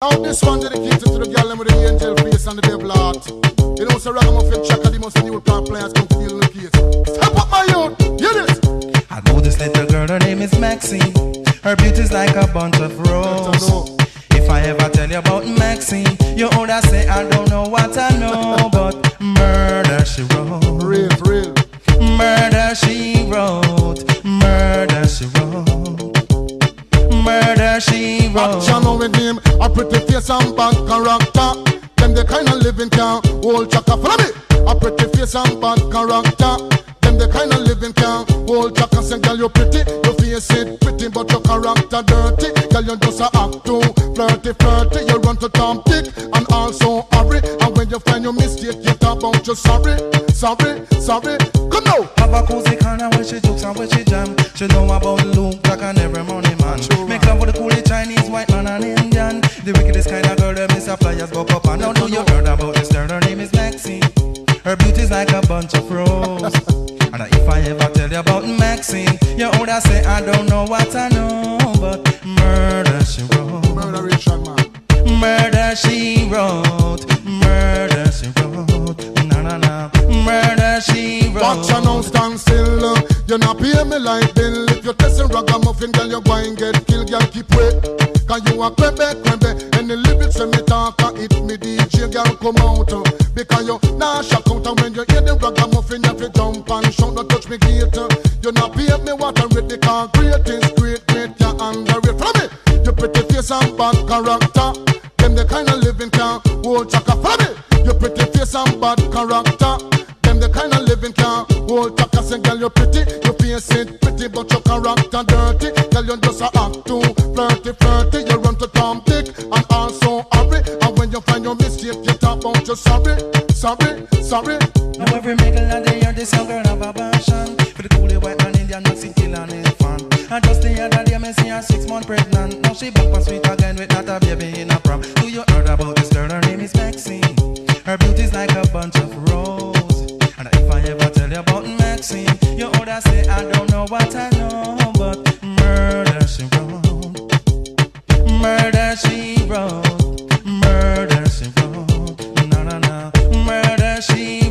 dedicated to the girl with the angel face and the devil heart. You know, so ragamuffin the most new plant players come feel the case. Step up my youth, hear this. I know this little girl, her name is Maxine. Her beauty's like a bunch of roses. If I ever tell you about Maxine, you older say I don't know what I Him, a pretty face and bad character. Them the kind of living can hold chaka. Follow me. A pretty face and bad character. Them the kind of living can hold chaka. Say, girl, you pretty, your face it pretty, but your character dirty. Girl, you just a act too flirty, flirty. You run to Tom Dick and also Harry. And when you find your mistake, you talk about you sorry, sorry, sorry. Come now. Have a cozy corner where she jokes and where she jam. She know about Luke like an every money man. True, Make love with the coolie Chinese, white man and Indian. The wickedest kind of girl that miss her flyers go up and now know you heard about this girl. Her name is Maxine. Her beauty's like a bunch of roses. and if I ever tell you about Maxine, you older say I don't know what I know, but murder she wrote. Murderation, man. Murder she wrote. Murder she wrote. Na na na. Murder she wrote. Watch and now stand still. uh, You not pay me like bill. If you're testing ragamuffin, girl, you going get killed. Girl, keep wait. Cause you a crebe, crebe. And the lyrics when me talk, uh, it me DJ, girl, come out. uh, Because you nah shock out. And when you hear the ragamuffin, shout. Don't touch me gate. You not pay me what I'm ready. Cause great is great, great, you underrated. Follow me. You pretty face and bad character. Them the kind of living can hold chaka. Follow me. You pretty face and bad character. Them the kind of living can hold chaka. Say, girl, you pretty, you face it pretty, but your character dirty. Girl, you just a act too flirty, flirty. You run to Tom Dick and also Harry. And when you find your mistake, you talk about you sorry, sorry, sorry. Now every middle of the year, this young girl have a passion. For the coolie white man, Indian, Mexican, kill an infant And just the other day, me see her six months pregnant. Now she back for sweet again with not a baby in a prom. Do you heard about this girl? Her name is Maxine. Her beauty's like a bunch of roses. And if I ever tell you about Maxine You older say I don't know what I know But murder she wrote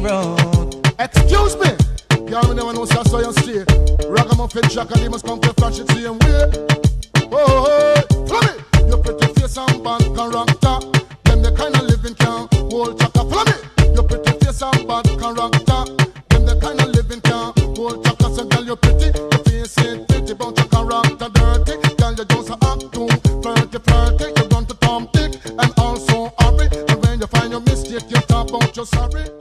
wrote Excuse me. Y'all me never know I saw you stay. Ragamuffin chaka, they must come to flash it same way. Oh, follow me. Your pretty face and bad character. Them the kind of living can hold chaka. Follow me. Your pretty face and bad character. Them the kind of living can hold chaka. So girl, you pretty. Your face ain't pretty, but your character dirty. Girl, you just act too flirty, flirty. You run to Tom Dick and also Harry. And when you find your mistake, you talk about you sorry.